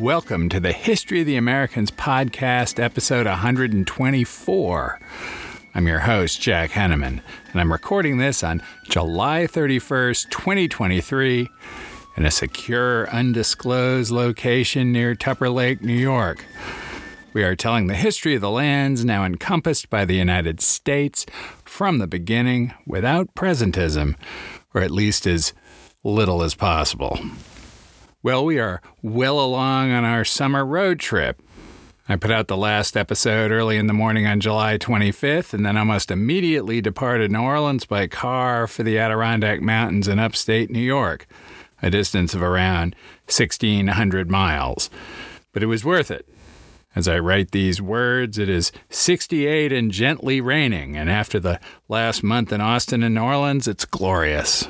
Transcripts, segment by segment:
Welcome to the History of the Americans podcast, episode 124. I'm your host, Jack Henneman, and I'm recording this on July 31st, 2023, in a secure, undisclosed location near Tupper Lake, New York. We are telling the history of the lands now encompassed by the United States from the beginning without presentism, or at least as little as possible. Well, we are well along on our summer road trip. I put out the last episode early in the morning on July 25th, and then almost immediately departed New Orleans by car for the Adirondack Mountains in upstate New York, a distance of around 1,600 miles. But it was worth it. As I write these words, it is 68 and gently raining, and after the last month in Austin and New Orleans, it's glorious.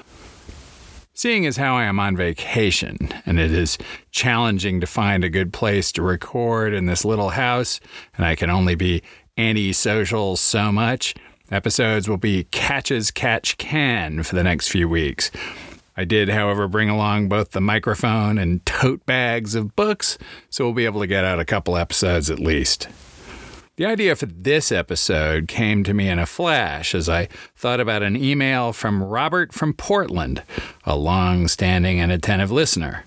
Seeing as how I am on vacation and it is challenging to find a good place to record in this little house, and I can only be antisocial so much, episodes will be catch as catch can for the next few weeks. I did, however, bring along both the microphone and tote bags of books, so we'll be able to get out a couple episodes at least. The idea for this episode came to me in a flash as I thought about an email from Robert from Portland, a long standing and attentive listener.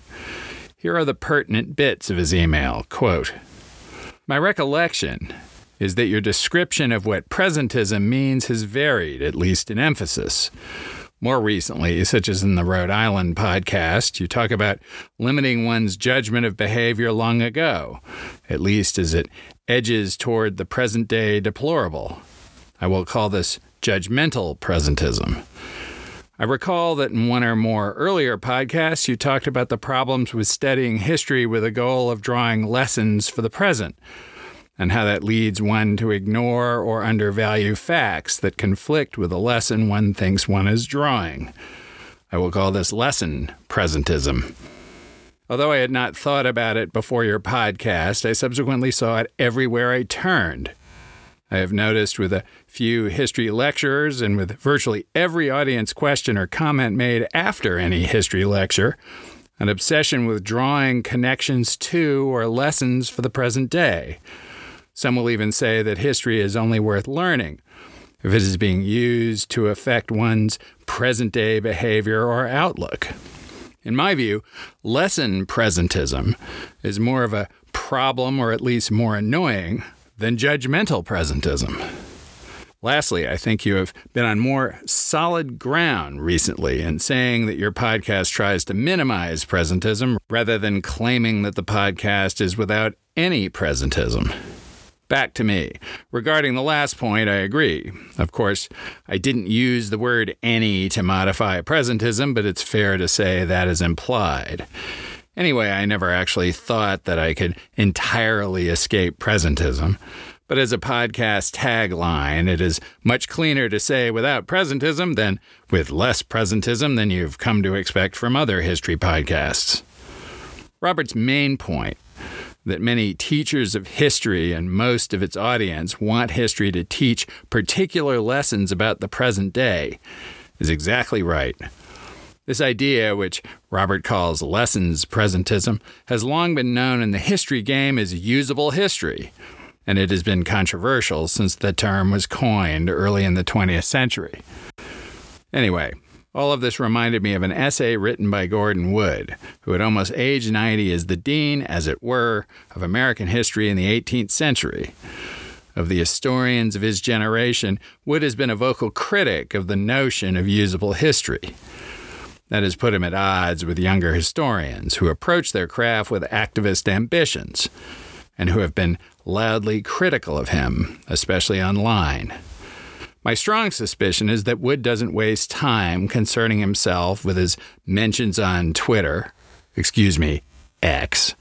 Here are the pertinent bits of his email. Quote My recollection is that your description of what presentism means has varied, at least in emphasis. More recently, such as in the Rhode Island podcast, you talk about limiting one's judgment of behavior long ago, at least as it edges toward the present day deplorable. I will call this judgmental presentism. I recall that in one or more earlier podcasts, you talked about the problems with studying history with a goal of drawing lessons for the present, and how that leads one to ignore or undervalue facts that conflict with the lesson one thinks one is drawing. I will call this lesson presentism. Although I had not thought about it before your podcast, I subsequently saw it everywhere I turned. I have noticed with a few history lecturers and with virtually every audience question or comment made after any history lecture an obsession with drawing connections to or lessons for the present day. Some will even say that history is only worth learning if it is being used to affect one's present day behavior or outlook. In my view, lesson presentism is more of a problem or at least more annoying than judgmental presentism. Lastly, I think you have been on more solid ground recently in saying that your podcast tries to minimize presentism rather than claiming that the podcast is without any presentism. Back to me. Regarding the last point, I agree. Of course, I didn't use the word any to modify presentism, but it's fair to say that is implied. Anyway, I never actually thought that I could entirely escape presentism. But as a podcast tagline, it is much cleaner to say without presentism than with less presentism than you've come to expect from other history podcasts. Robert's main point that many teachers of history and most of its audience want history to teach particular lessons about the present day is exactly right. This idea, which Robert calls lessons presentism, has long been known in the history game as usable history, and it has been controversial since the term was coined early in the 20th century. Anyway, all of this reminded me of an essay written by Gordon Wood, who at almost age 90 is the dean, as it were, of American history in the 18th century. Of the historians of his generation, Wood has been a vocal critic of the notion of usable history. That has put him at odds with younger historians who approach their craft with activist ambitions and who have been loudly critical of him, especially online. My strong suspicion is that Wood doesn't waste time concerning himself with his mentions on Twitter, excuse me, X,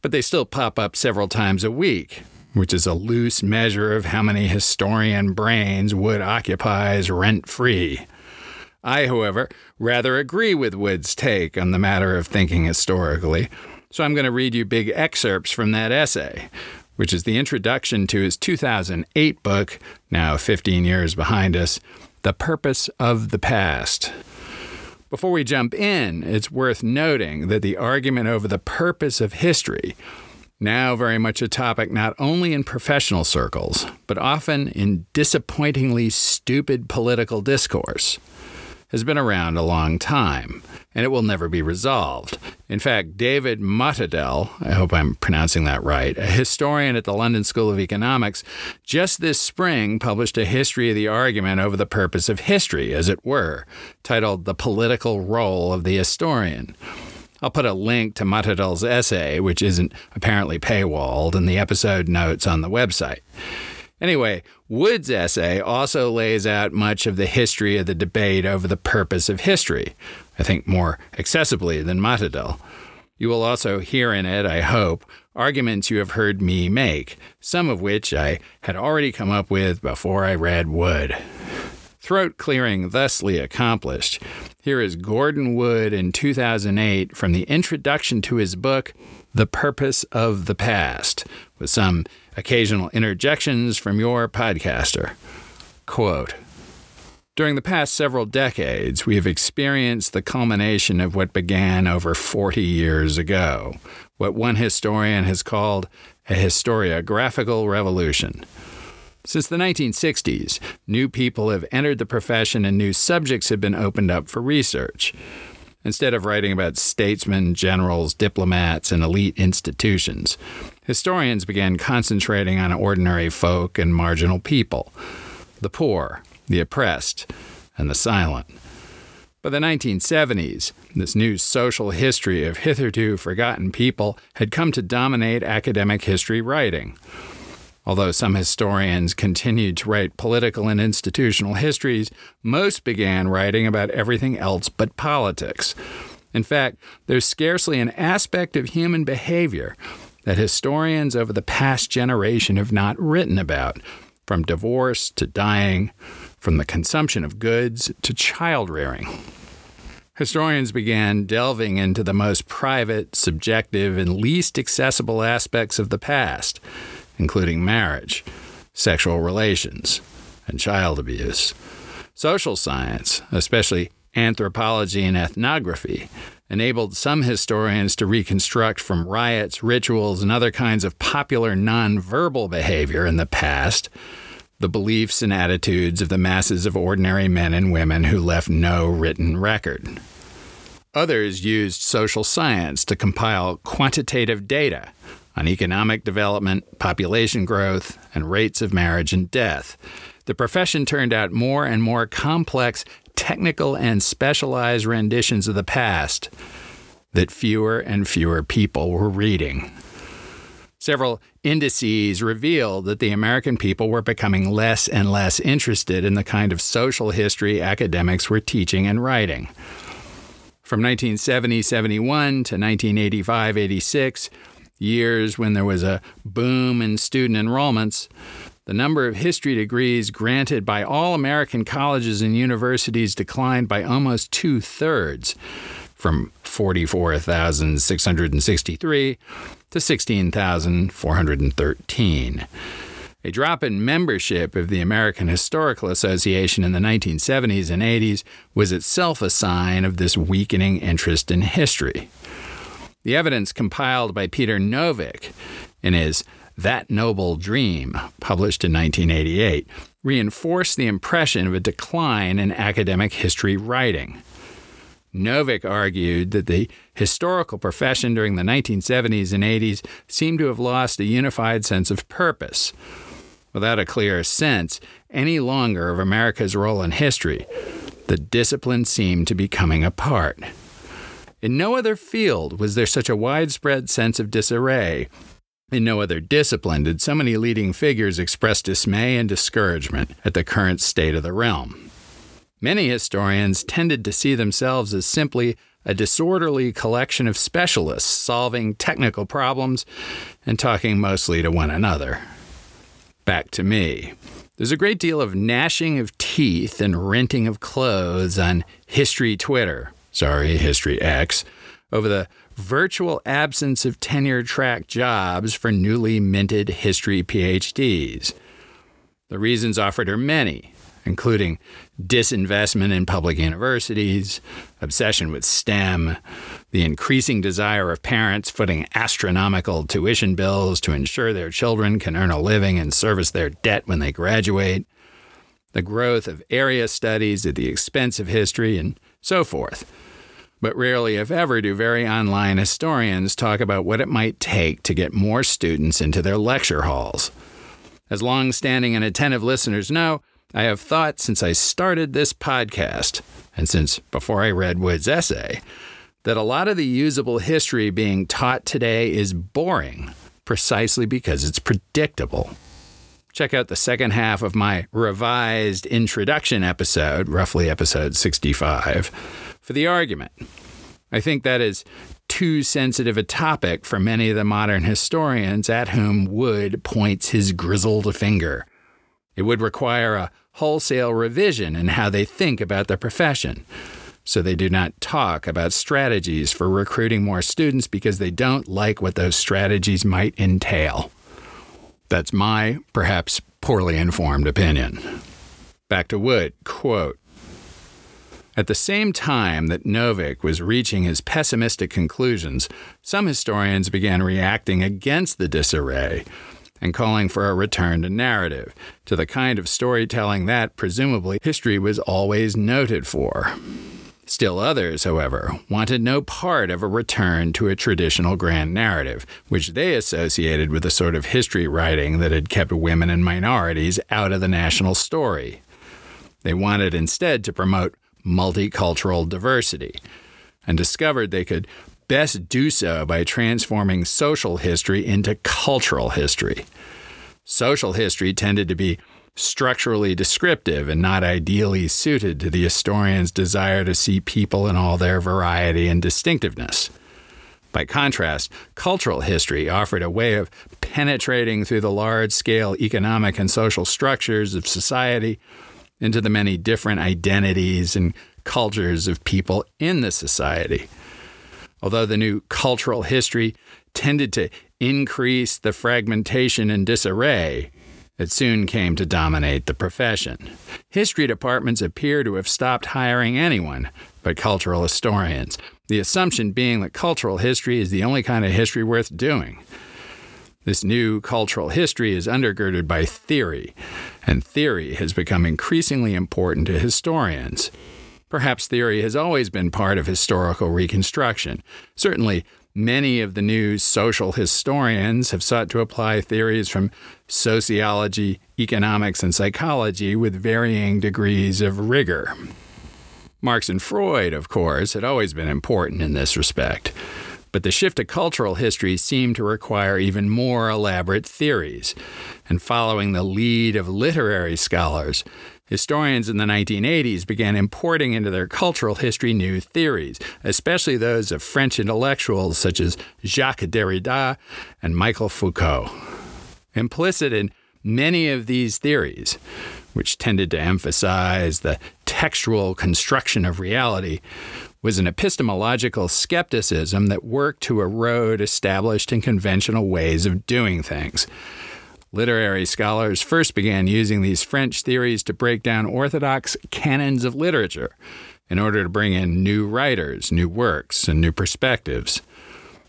but they still pop up several times a week, which is a loose measure of how many historian brains Wood occupies rent free. I, however, rather agree with Wood's take on the matter of thinking historically, so I'm going to read you big excerpts from that essay, which is the introduction to his 2008 book, now 15 years behind us, The Purpose of the Past. Before we jump in, it's worth noting that the argument over the purpose of history, now very much a topic not only in professional circles, but often in disappointingly stupid political discourse, has been around a long time, and it will never be resolved. In fact, David Motadel, I hope I'm pronouncing that right, a historian at the London School of Economics, just this spring published a history of the argument over the purpose of history, as it were, titled The Political Role of the Historian. I'll put a link to Motadel's essay, which isn't apparently paywalled, in the episode notes on the website. Anyway, Wood's essay also lays out much of the history of the debate over the purpose of history, I think more accessibly than Motadel. You will also hear in it, I hope, arguments you have heard me make, some of which I had already come up with before I read Wood. Throat clearing thusly accomplished, here is Gordon Wood in 2008 from the introduction to his book, The Purpose of the Past, with some occasional interjections from your podcaster. Quote During the past several decades, we have experienced the culmination of what began over 40 years ago, what one historian has called a historiographical revolution. Since the 1960s, new people have entered the profession and new subjects have been opened up for research. Instead of writing about statesmen, generals, diplomats, and elite institutions, historians began concentrating on ordinary folk and marginal people the poor, the oppressed, and the silent. By the 1970s, this new social history of hitherto forgotten people had come to dominate academic history writing. Although some historians continued to write political and institutional histories, most began writing about everything else but politics. In fact, there's scarcely an aspect of human behavior that historians over the past generation have not written about, from divorce to dying, from the consumption of goods to child rearing. Historians began delving into the most private, subjective, and least accessible aspects of the past including marriage, sexual relations, and child abuse. Social science, especially anthropology and ethnography, enabled some historians to reconstruct from riots, rituals, and other kinds of popular nonverbal behavior in the past the beliefs and attitudes of the masses of ordinary men and women who left no written record. Others used social science to compile quantitative data on economic development, population growth, and rates of marriage and death. The profession turned out more and more complex, technical, and specialized renditions of the past that fewer and fewer people were reading. Several indices revealed that the American people were becoming less and less interested in the kind of social history academics were teaching and writing. From 1970 71 to 1985 86, years when there was a boom in student enrollments, the number of history degrees granted by all American colleges and universities declined by almost two thirds, from 44,663 to 16,413. A drop in membership of the American Historical Association in the 1970s and 80s was itself a sign of this weakening interest in history. The evidence compiled by Peter Novick in his That Noble Dream, published in 1988, reinforced the impression of a decline in academic history writing. Novick argued that the historical profession during the 1970s and 80s seemed to have lost a unified sense of purpose. Without a clear sense any longer of America's role in history, the discipline seemed to be coming apart. In no other field was there such a widespread sense of disarray. In no other discipline did so many leading figures express dismay and discouragement at the current state of the realm. Many historians tended to see themselves as simply a disorderly collection of specialists solving technical problems and talking mostly to one another. Back to me. There's a great deal of gnashing of teeth and renting of clothes on History Twitter sorry, History X, over the virtual absence of tenure track jobs for newly minted history PhDs. The reasons offered are many, including disinvestment in public universities, obsession with STEM, the increasing desire of parents footing astronomical tuition bills to ensure their children can earn a living and service their debt when they graduate, the growth of area studies at the expense of history, and so forth. But rarely, if ever, do very online historians talk about what it might take to get more students into their lecture halls. As long standing and attentive listeners know, I have thought since I started this podcast, and since before I read Wood's essay, that a lot of the usable history being taught today is boring precisely because it's predictable. Check out the second half of my revised introduction episode, roughly episode 65, for the argument. I think that is too sensitive a topic for many of the modern historians at whom Wood points his grizzled finger. It would require a wholesale revision in how they think about the profession. So they do not talk about strategies for recruiting more students because they don't like what those strategies might entail. That's my, perhaps poorly informed opinion. Back to Wood, quote, at the same time that Novick was reaching his pessimistic conclusions, some historians began reacting against the disarray and calling for a return to narrative, to the kind of storytelling that, presumably, history was always noted for. Still others, however, wanted no part of a return to a traditional grand narrative, which they associated with a sort of history writing that had kept women and minorities out of the national story. They wanted instead to promote multicultural diversity and discovered they could best do so by transforming social history into cultural history. Social history tended to be structurally descriptive and not ideally suited to the historian's desire to see people in all their variety and distinctiveness. By contrast, cultural history offered a way of penetrating through the large scale economic and social structures of society into the many different identities and cultures of people in the society. Although the new cultural history tended to increase the fragmentation and disarray, it soon came to dominate the profession. History departments appear to have stopped hiring anyone but cultural historians, the assumption being that cultural history is the only kind of history worth doing. This new cultural history is undergirded by theory, and theory has become increasingly important to historians. Perhaps theory has always been part of historical reconstruction. Certainly, Many of the new social historians have sought to apply theories from sociology, economics, and psychology with varying degrees of rigor. Marx and Freud, of course, had always been important in this respect, but the shift to cultural history seemed to require even more elaborate theories. And following the lead of literary scholars, Historians in the 1980s began importing into their cultural history new theories, especially those of French intellectuals such as Jacques Derrida and Michel Foucault. Implicit in many of these theories, which tended to emphasize the textual construction of reality, was an epistemological skepticism that worked to erode established and conventional ways of doing things. Literary scholars first began using these French theories to break down orthodox canons of literature in order to bring in new writers, new works, and new perspectives.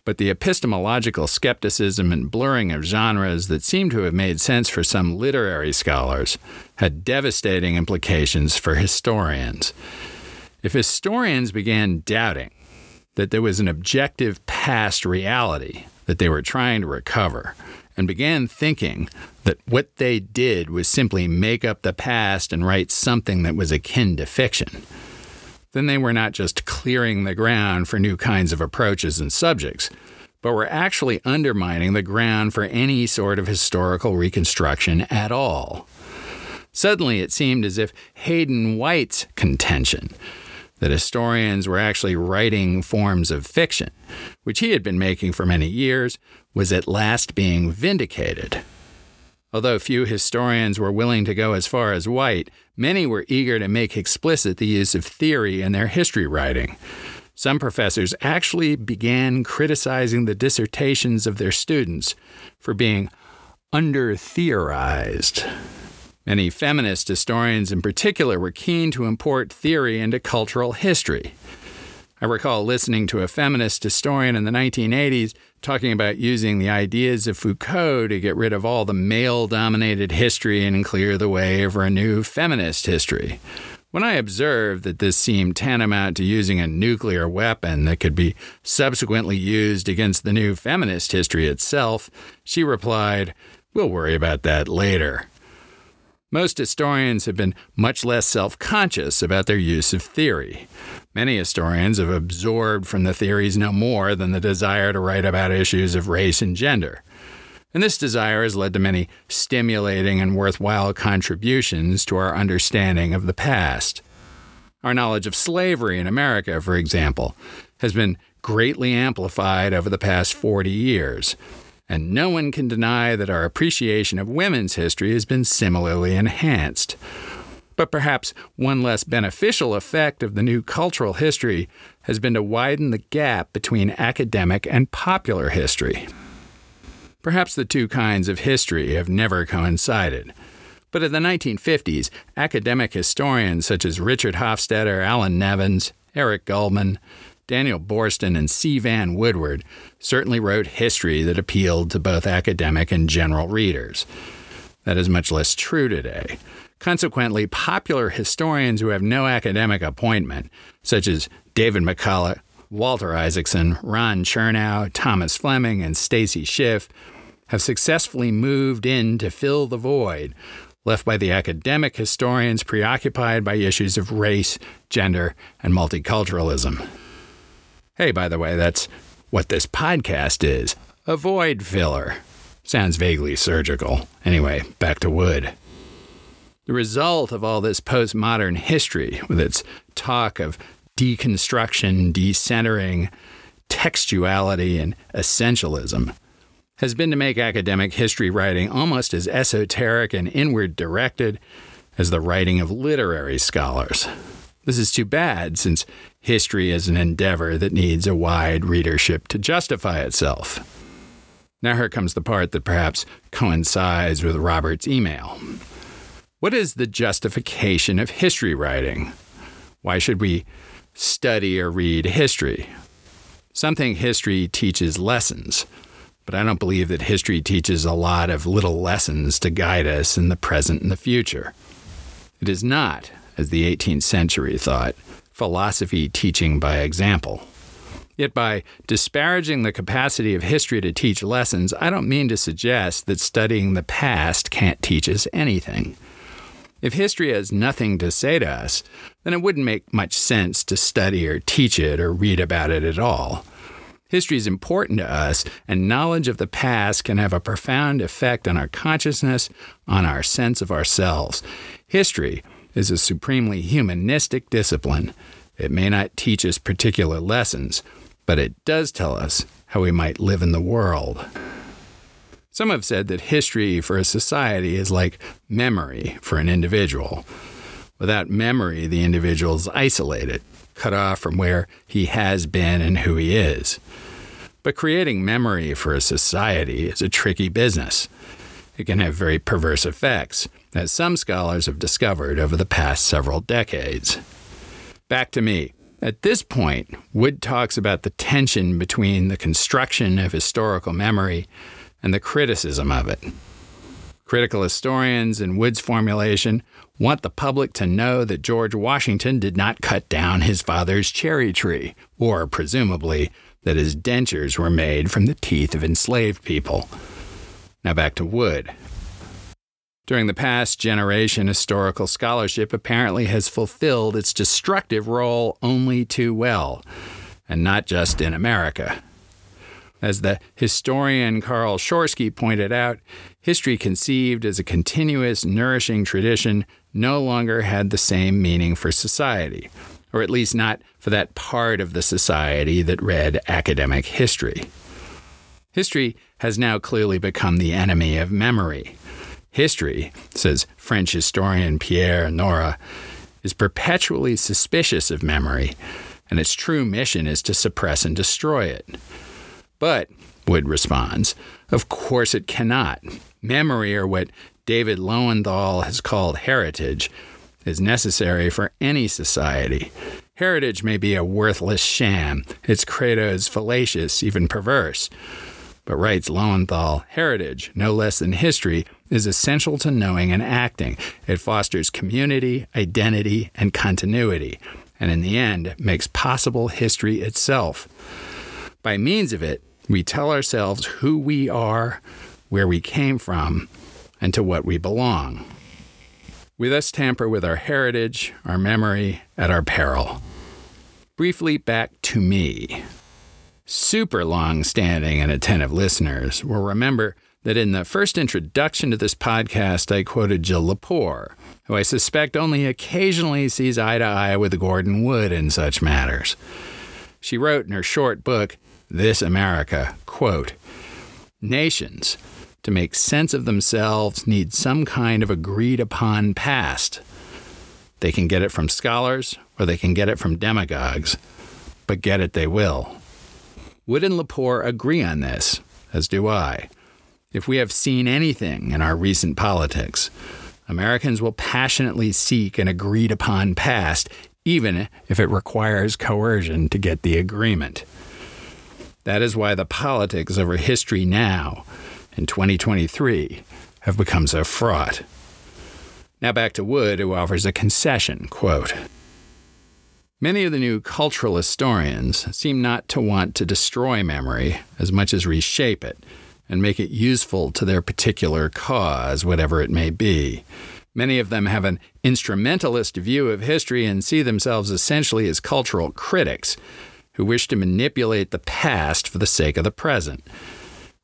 But the epistemological skepticism and blurring of genres that seemed to have made sense for some literary scholars had devastating implications for historians. If historians began doubting that there was an objective past reality that they were trying to recover, and began thinking that what they did was simply make up the past and write something that was akin to fiction. Then they were not just clearing the ground for new kinds of approaches and subjects, but were actually undermining the ground for any sort of historical reconstruction at all. Suddenly, it seemed as if Hayden White's contention that historians were actually writing forms of fiction, which he had been making for many years, was at last being vindicated. Although few historians were willing to go as far as White, many were eager to make explicit the use of theory in their history writing. Some professors actually began criticizing the dissertations of their students for being under theorized. Many feminist historians, in particular, were keen to import theory into cultural history. I recall listening to a feminist historian in the 1980s talking about using the ideas of Foucault to get rid of all the male dominated history and clear the way for a new feminist history. When I observed that this seemed tantamount to using a nuclear weapon that could be subsequently used against the new feminist history itself, she replied, We'll worry about that later. Most historians have been much less self conscious about their use of theory. Many historians have absorbed from the theories no more than the desire to write about issues of race and gender. And this desire has led to many stimulating and worthwhile contributions to our understanding of the past. Our knowledge of slavery in America, for example, has been greatly amplified over the past 40 years and no one can deny that our appreciation of women's history has been similarly enhanced. But perhaps one less beneficial effect of the new cultural history has been to widen the gap between academic and popular history. Perhaps the two kinds of history have never coincided. But in the 1950s, academic historians such as Richard Hofstadter, Allan Nevins, Eric Goldman, Daniel Boorstin and C. Van Woodward certainly wrote history that appealed to both academic and general readers. That is much less true today. Consequently, popular historians who have no academic appointment, such as David McCullough, Walter Isaacson, Ron Chernow, Thomas Fleming, and Stacy Schiff, have successfully moved in to fill the void left by the academic historians preoccupied by issues of race, gender, and multiculturalism. Hey, by the way, that's what this podcast is a void filler. Sounds vaguely surgical. Anyway, back to wood. The result of all this postmodern history, with its talk of deconstruction, decentering, textuality, and essentialism, has been to make academic history writing almost as esoteric and inward directed as the writing of literary scholars. This is too bad, since history is an endeavor that needs a wide readership to justify itself. Now, here comes the part that perhaps coincides with Robert's email. What is the justification of history writing? Why should we study or read history? Some think history teaches lessons, but I don't believe that history teaches a lot of little lessons to guide us in the present and the future. It is not as the 18th century thought, philosophy teaching by example. Yet, by disparaging the capacity of history to teach lessons, I don't mean to suggest that studying the past can't teach us anything. If history has nothing to say to us, then it wouldn't make much sense to study or teach it or read about it at all. History is important to us, and knowledge of the past can have a profound effect on our consciousness, on our sense of ourselves. History, is a supremely humanistic discipline. It may not teach us particular lessons, but it does tell us how we might live in the world. Some have said that history for a society is like memory for an individual. Without memory, the individual is isolated, cut off from where he has been and who he is. But creating memory for a society is a tricky business. It can have very perverse effects, as some scholars have discovered over the past several decades. Back to me. At this point, Wood talks about the tension between the construction of historical memory and the criticism of it. Critical historians, in Wood's formulation, want the public to know that George Washington did not cut down his father's cherry tree, or, presumably, that his dentures were made from the teeth of enslaved people. Now back to Wood. During the past generation, historical scholarship apparently has fulfilled its destructive role only too well, and not just in America. As the historian Carl Schorske pointed out, history conceived as a continuous, nourishing tradition no longer had the same meaning for society, or at least not for that part of the society that read academic history. History has now clearly become the enemy of memory. History, says French historian Pierre Nora, is perpetually suspicious of memory, and its true mission is to suppress and destroy it. But, Wood responds, of course it cannot. Memory, or what David Lowenthal has called heritage is necessary for any society. Heritage may be a worthless sham, its credo is fallacious, even perverse. But writes Lowenthal, heritage, no less than history, is essential to knowing and acting. It fosters community, identity, and continuity, and in the end, makes possible history itself. By means of it, we tell ourselves who we are, where we came from, and to what we belong. We thus tamper with our heritage, our memory, at our peril. Briefly back to me. Super long standing and attentive listeners will remember that in the first introduction to this podcast, I quoted Jill Lepore, who I suspect only occasionally sees eye to eye with Gordon Wood in such matters. She wrote in her short book, This America, quote, Nations, to make sense of themselves, need some kind of agreed upon past. They can get it from scholars or they can get it from demagogues, but get it they will. Wood and Lepore agree on this, as do I. If we have seen anything in our recent politics, Americans will passionately seek an agreed upon past, even if it requires coercion to get the agreement. That is why the politics over history now in 2023 have become so fraught. Now back to Wood, who offers a concession quote, Many of the new cultural historians seem not to want to destroy memory as much as reshape it and make it useful to their particular cause, whatever it may be. Many of them have an instrumentalist view of history and see themselves essentially as cultural critics who wish to manipulate the past for the sake of the present.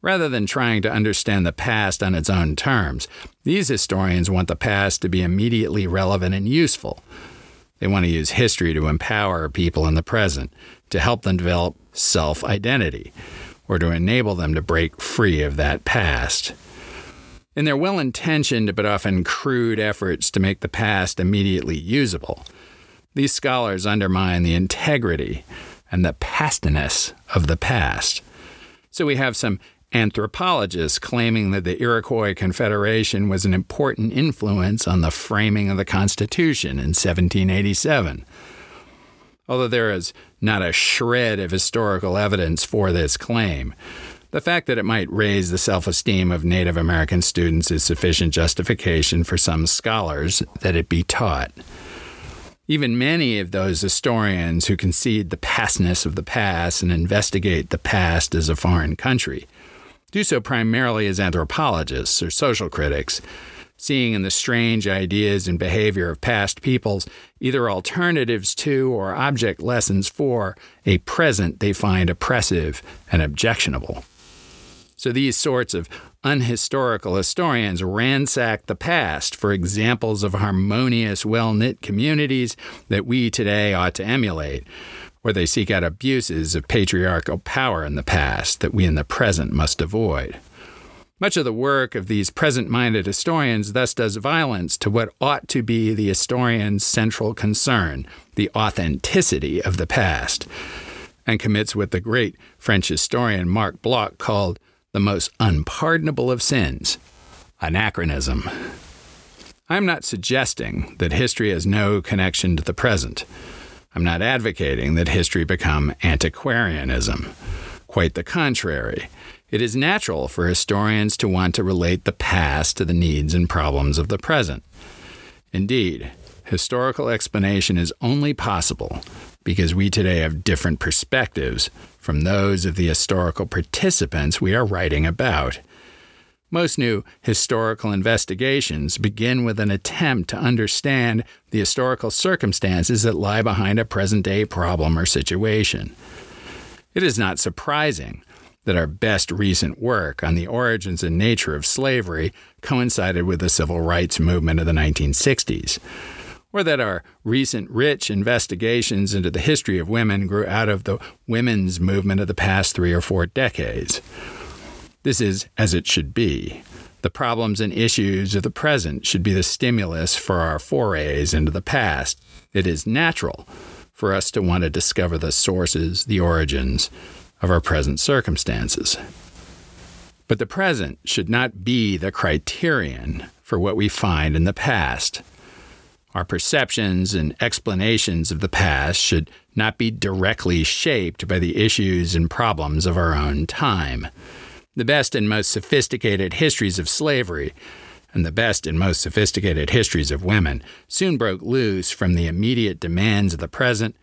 Rather than trying to understand the past on its own terms, these historians want the past to be immediately relevant and useful. They want to use history to empower people in the present, to help them develop self identity, or to enable them to break free of that past. In their well intentioned but often crude efforts to make the past immediately usable, these scholars undermine the integrity and the pastiness of the past. So we have some anthropologists claiming that the Iroquois Confederation was an important influence on the framing of the Constitution in 1787. Although there is not a shred of historical evidence for this claim, the fact that it might raise the self esteem of Native American students is sufficient justification for some scholars that it be taught. Even many of those historians who concede the pastness of the past and investigate the past as a foreign country do so primarily as anthropologists or social critics, seeing in the strange ideas and behavior of past peoples either alternatives to or object lessons for a present they find oppressive and objectionable. So these sorts of unhistorical historians ransack the past for examples of harmonious, well knit communities that we today ought to emulate where they seek out abuses of patriarchal power in the past that we in the present must avoid. Much of the work of these present minded historians thus does violence to what ought to be the historian's central concern the authenticity of the past, and commits what the great French historian Marc Bloch called the most unpardonable of sins anachronism. I'm not suggesting that history has no connection to the present. I'm not advocating that history become antiquarianism. Quite the contrary. It is natural for historians to want to relate the past to the needs and problems of the present. Indeed, historical explanation is only possible because we today have different perspectives from those of the historical participants we are writing about. Most new historical investigations begin with an attempt to understand the historical circumstances that lie behind a present day problem or situation. It is not surprising that our best recent work on the origins and nature of slavery coincided with the civil rights movement of the 1960s, or that our recent rich investigations into the history of women grew out of the women's movement of the past three or four decades. This is as it should be. The problems and issues of the present should be the stimulus for our forays into the past. It is natural for us to want to discover the sources, the origins of our present circumstances. But the present should not be the criterion for what we find in the past. Our perceptions and explanations of the past should not be directly shaped by the issues and problems of our own time. The best and most sophisticated histories of slavery and the best and most sophisticated histories of women soon broke loose from the immediate demands of the present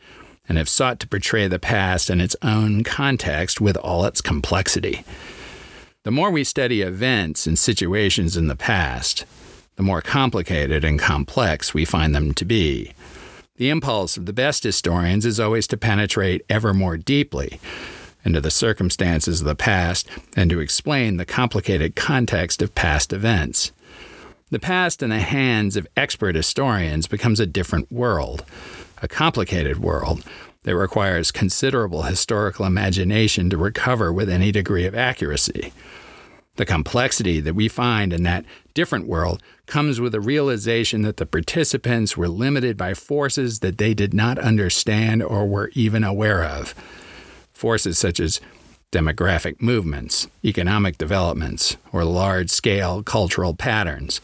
and have sought to portray the past in its own context with all its complexity. The more we study events and situations in the past, the more complicated and complex we find them to be. The impulse of the best historians is always to penetrate ever more deeply into the circumstances of the past and to explain the complicated context of past events. The past in the hands of expert historians becomes a different world, a complicated world that requires considerable historical imagination to recover with any degree of accuracy. The complexity that we find in that different world comes with the realization that the participants were limited by forces that they did not understand or were even aware of. Forces such as demographic movements, economic developments, or large scale cultural patterns.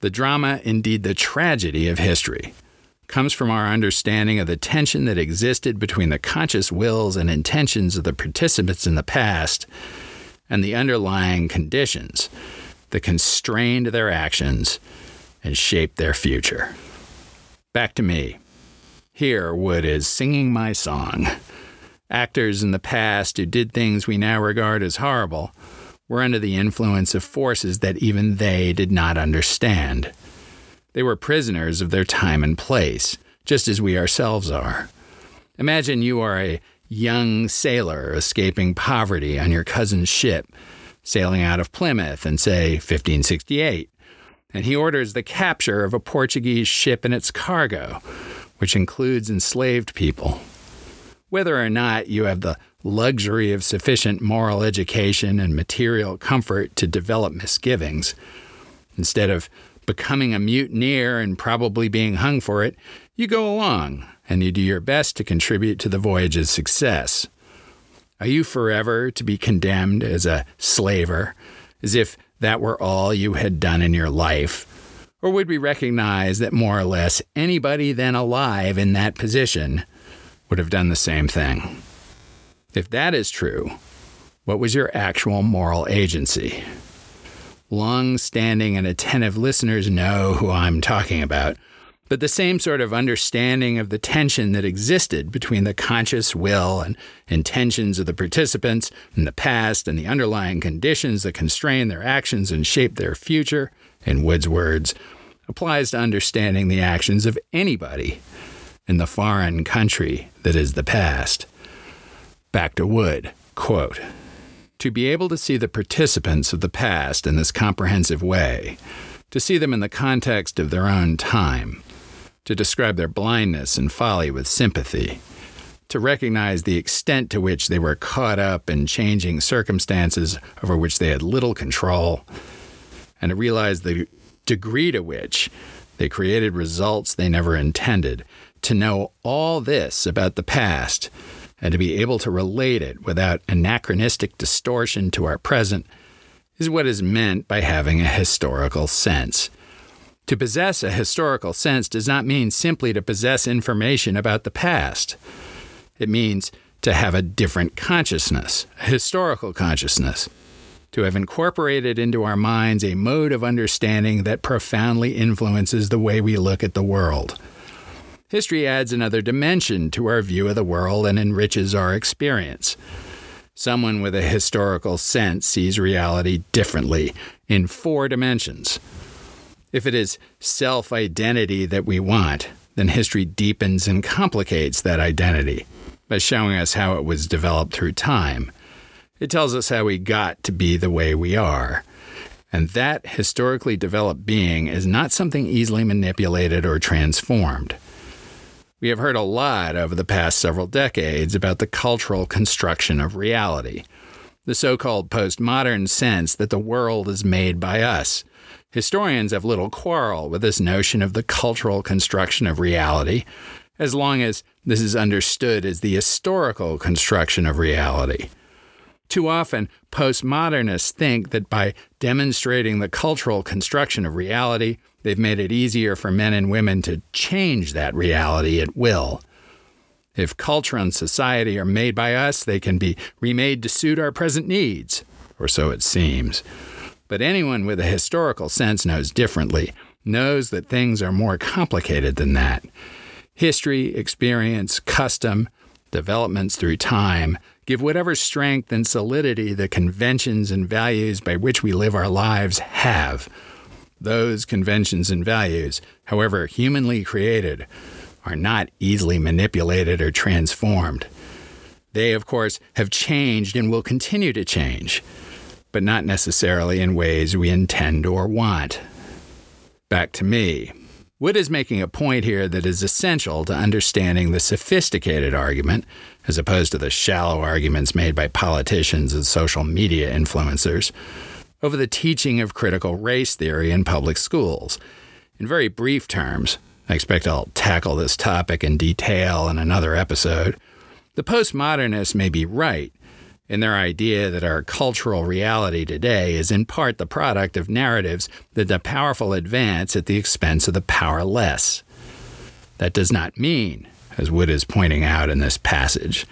The drama, indeed the tragedy of history, comes from our understanding of the tension that existed between the conscious wills and intentions of the participants in the past and the underlying conditions that constrained their actions and shaped their future. Back to me. Here, Wood is singing my song. Actors in the past who did things we now regard as horrible were under the influence of forces that even they did not understand. They were prisoners of their time and place, just as we ourselves are. Imagine you are a young sailor escaping poverty on your cousin's ship, sailing out of Plymouth in, say, 1568, and he orders the capture of a Portuguese ship and its cargo, which includes enslaved people. Whether or not you have the luxury of sufficient moral education and material comfort to develop misgivings, instead of becoming a mutineer and probably being hung for it, you go along and you do your best to contribute to the voyage's success. Are you forever to be condemned as a slaver, as if that were all you had done in your life? Or would we recognize that more or less anybody then alive in that position would have done the same thing? If that is true, what was your actual moral agency? Long standing and attentive listeners know who I'm talking about but the same sort of understanding of the tension that existed between the conscious will and intentions of the participants in the past and the underlying conditions that constrain their actions and shape their future, in Wood's words, applies to understanding the actions of anybody in the foreign country that is the past. Back to Wood, quote, to be able to see the participants of the past in this comprehensive way, to see them in the context of their own time, to describe their blindness and folly with sympathy, to recognize the extent to which they were caught up in changing circumstances over which they had little control, and to realize the degree to which they created results they never intended, to know all this about the past and to be able to relate it without anachronistic distortion to our present is what is meant by having a historical sense. To possess a historical sense does not mean simply to possess information about the past. It means to have a different consciousness, a historical consciousness, to have incorporated into our minds a mode of understanding that profoundly influences the way we look at the world. History adds another dimension to our view of the world and enriches our experience. Someone with a historical sense sees reality differently in four dimensions if it is self identity that we want, then history deepens and complicates that identity by showing us how it was developed through time. It tells us how we got to be the way we are. And that historically developed being is not something easily manipulated or transformed. We have heard a lot over the past several decades about the cultural construction of reality, the so called postmodern sense that the world is made by us, Historians have little quarrel with this notion of the cultural construction of reality, as long as this is understood as the historical construction of reality. Too often, postmodernists think that by demonstrating the cultural construction of reality, they've made it easier for men and women to change that reality at will. If culture and society are made by us, they can be remade to suit our present needs, or so it seems. But anyone with a historical sense knows differently, knows that things are more complicated than that. History, experience, custom, developments through time give whatever strength and solidity the conventions and values by which we live our lives have. Those conventions and values, however humanly created, are not easily manipulated or transformed. They, of course, have changed and will continue to change, but not necessarily in ways we intend or want. Back to me. Wood is making a point here that is essential to understanding the sophisticated argument, as opposed to the shallow arguments made by politicians and social media influencers, over the teaching of critical race theory in public schools. In very brief terms, I expect I'll tackle this topic in detail in another episode. The postmodernists may be right in their idea that our cultural reality today is in part the product of narratives that the powerful advance at the expense of the powerless. That does not mean, as Wood is pointing out in this passage,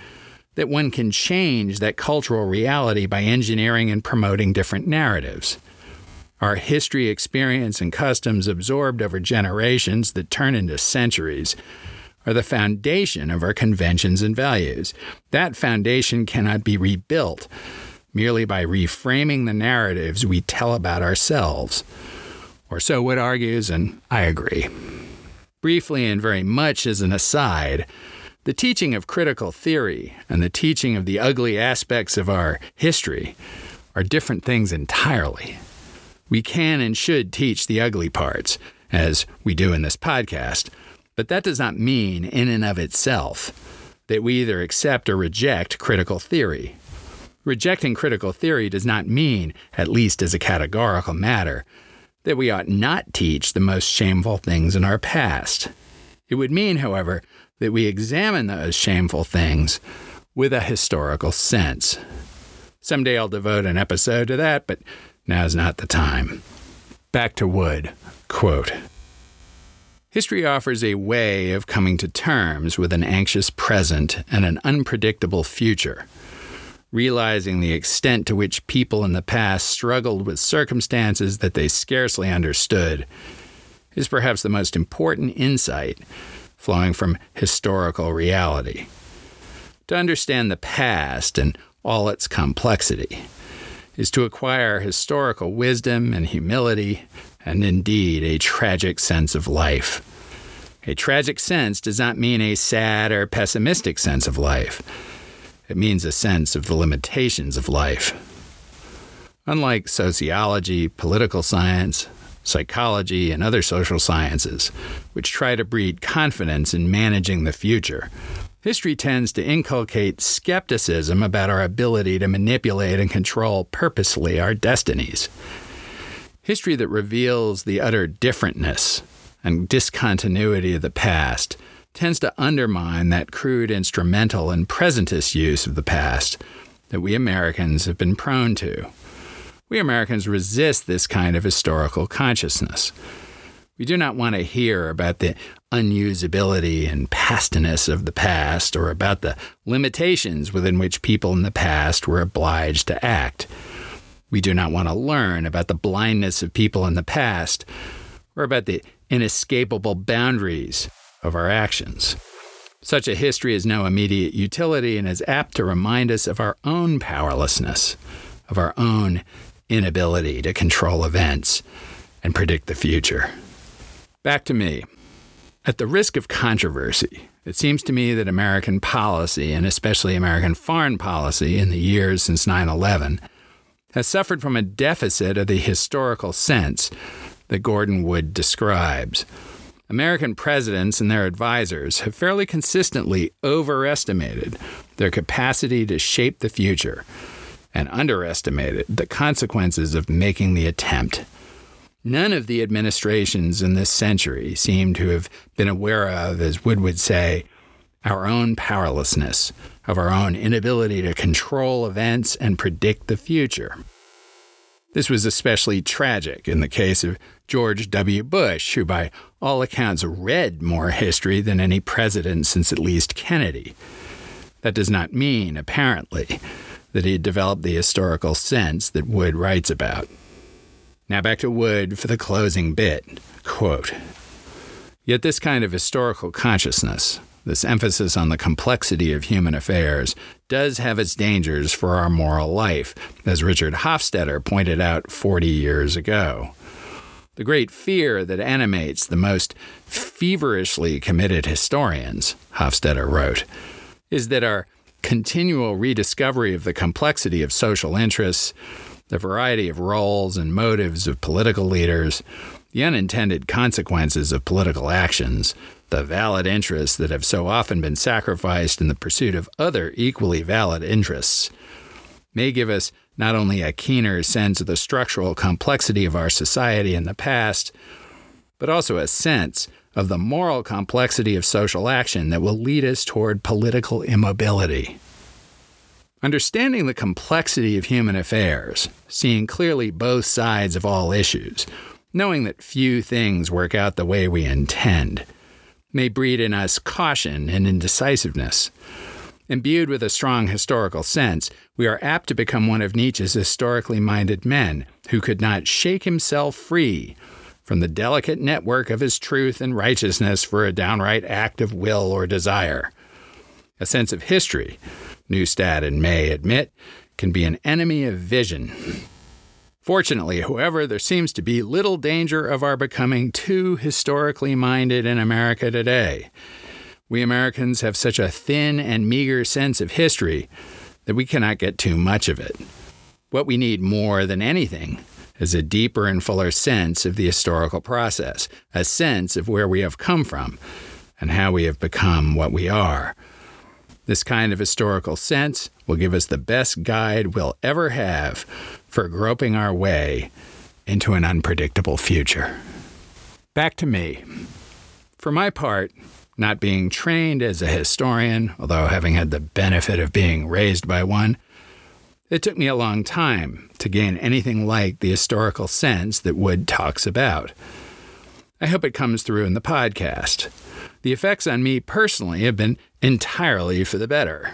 that one can change that cultural reality by engineering and promoting different narratives. Our history, experience, and customs absorbed over generations that turn into centuries are the foundation of our conventions and values. That foundation cannot be rebuilt merely by reframing the narratives we tell about ourselves. Or so Wood argues, and I agree. Briefly and very much as an aside, the teaching of critical theory and the teaching of the ugly aspects of our history are different things entirely. We can and should teach the ugly parts, as we do in this podcast, but that does not mean, in and of itself, that we either accept or reject critical theory. Rejecting critical theory does not mean, at least as a categorical matter, that we ought not teach the most shameful things in our past. It would mean, however, that we examine those shameful things with a historical sense. Someday I'll devote an episode to that, but now's not the time. Back to Wood. Quote History offers a way of coming to terms with an anxious present and an unpredictable future. Realizing the extent to which people in the past struggled with circumstances that they scarcely understood is perhaps the most important insight flowing from historical reality. To understand the past and all its complexity is to acquire historical wisdom and humility and indeed a tragic sense of life. A tragic sense does not mean a sad or pessimistic sense of life. It means a sense of the limitations of life. Unlike sociology, political science, psychology, and other social sciences, which try to breed confidence in managing the future, history tends to inculcate skepticism about our ability to manipulate and control purposely our destinies. History that reveals the utter differentness and discontinuity of the past tends to undermine that crude instrumental and presentist use of the past that we Americans have been prone to. We Americans resist this kind of historical consciousness. We do not want to hear about the unusability and pastness of the past or about the limitations within which people in the past were obliged to act. We do not want to learn about the blindness of people in the past or about the inescapable boundaries of our actions. Such a history has no immediate utility and is apt to remind us of our own powerlessness, of our own inability to control events and predict the future. Back to me. At the risk of controversy, it seems to me that American policy, and especially American foreign policy in the years since 9 11, has suffered from a deficit of the historical sense that Gordon Wood describes. American presidents and their advisors have fairly consistently overestimated their capacity to shape the future and underestimated the consequences of making the attempt. None of the administrations in this century seem to have been aware of, as Wood would say, our own powerlessness, of our own inability to control events and predict the future. This was especially tragic in the case of George W. Bush, who, by all accounts, read more history than any president since at least Kennedy. That does not mean, apparently, that he had developed the historical sense that Wood writes about. Now back to Wood for the closing bit. Quote Yet this kind of historical consciousness, this emphasis on the complexity of human affairs, does have its dangers for our moral life, as Richard Hofstadter pointed out 40 years ago. The great fear that animates the most feverishly committed historians, Hofstadter wrote, is that our continual rediscovery of the complexity of social interests, the variety of roles and motives of political leaders, the unintended consequences of political actions, the valid interests that have so often been sacrificed in the pursuit of other equally valid interests, may give us not only a keener sense of the structural complexity of our society in the past, but also a sense of the moral complexity of social action that will lead us toward political immobility. Understanding the complexity of human affairs, seeing clearly both sides of all issues, knowing that few things work out the way we intend, may breed in us caution and indecisiveness. Imbued with a strong historical sense, we are apt to become one of Nietzsche's historically minded men who could not shake himself free from the delicate network of his truth and righteousness for a downright act of will or desire. A sense of history, Neustadt and May admit, can be an enemy of vision. Fortunately, however, there seems to be little danger of our becoming too historically minded in America today. We Americans have such a thin and meager sense of history that we cannot get too much of it. What we need more than anything is a deeper and fuller sense of the historical process, a sense of where we have come from and how we have become what we are. This kind of historical sense will give us the best guide we'll ever have for groping our way into an unpredictable future. Back to me. For my part, not being trained as a historian, although having had the benefit of being raised by one, it took me a long time to gain anything like the historical sense that Wood talks about. I hope it comes through in the podcast. The effects on me personally have been entirely for the better.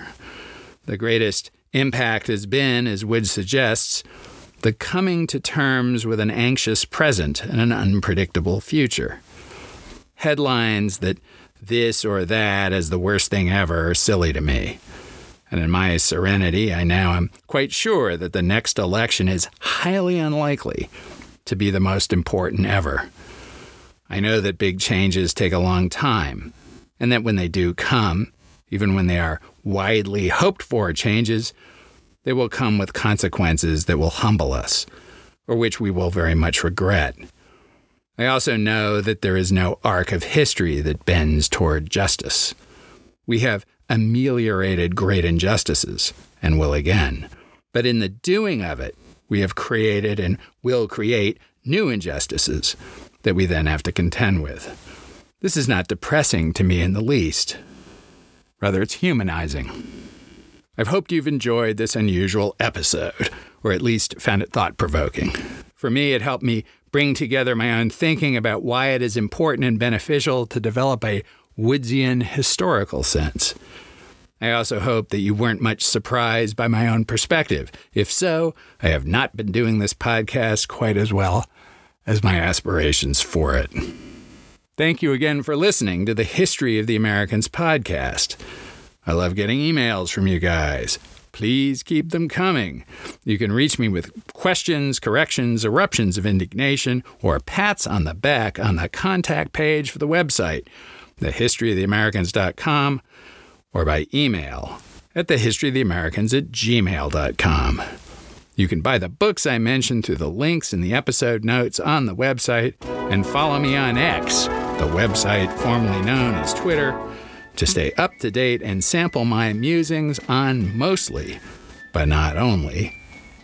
The greatest impact has been, as Wood suggests, the coming to terms with an anxious present and an unpredictable future. Headlines that this or that is the worst thing ever are silly to me. And in my serenity, I now am quite sure that the next election is highly unlikely to be the most important ever. I know that big changes take a long time, and that when they do come, even when they are widely hoped for changes, they will come with consequences that will humble us, or which we will very much regret. I also know that there is no arc of history that bends toward justice. We have ameliorated great injustices, and will again. But in the doing of it, we have created and will create new injustices that we then have to contend with. This is not depressing to me in the least. Rather, it's humanizing. I've hoped you've enjoyed this unusual episode, or at least found it thought provoking. For me, it helped me bring together my own thinking about why it is important and beneficial to develop a Woodsian historical sense. I also hope that you weren't much surprised by my own perspective. If so, I have not been doing this podcast quite as well as my aspirations for it. Thank you again for listening to the History of the Americans podcast. I love getting emails from you guys. Please keep them coming. You can reach me with questions, corrections, eruptions of indignation, or pats on the back on the contact page for the website, thehistoryoftheamericans.com, or by email at thehistoryoftheamericans at gmail.com. You can buy the books I mentioned through the links in the episode notes on the website and follow me on X, the website formerly known as Twitter to stay up to date and sample my musings on mostly, but not only,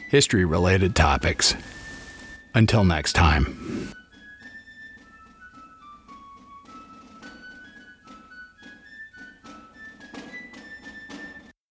history related topics. Until next time.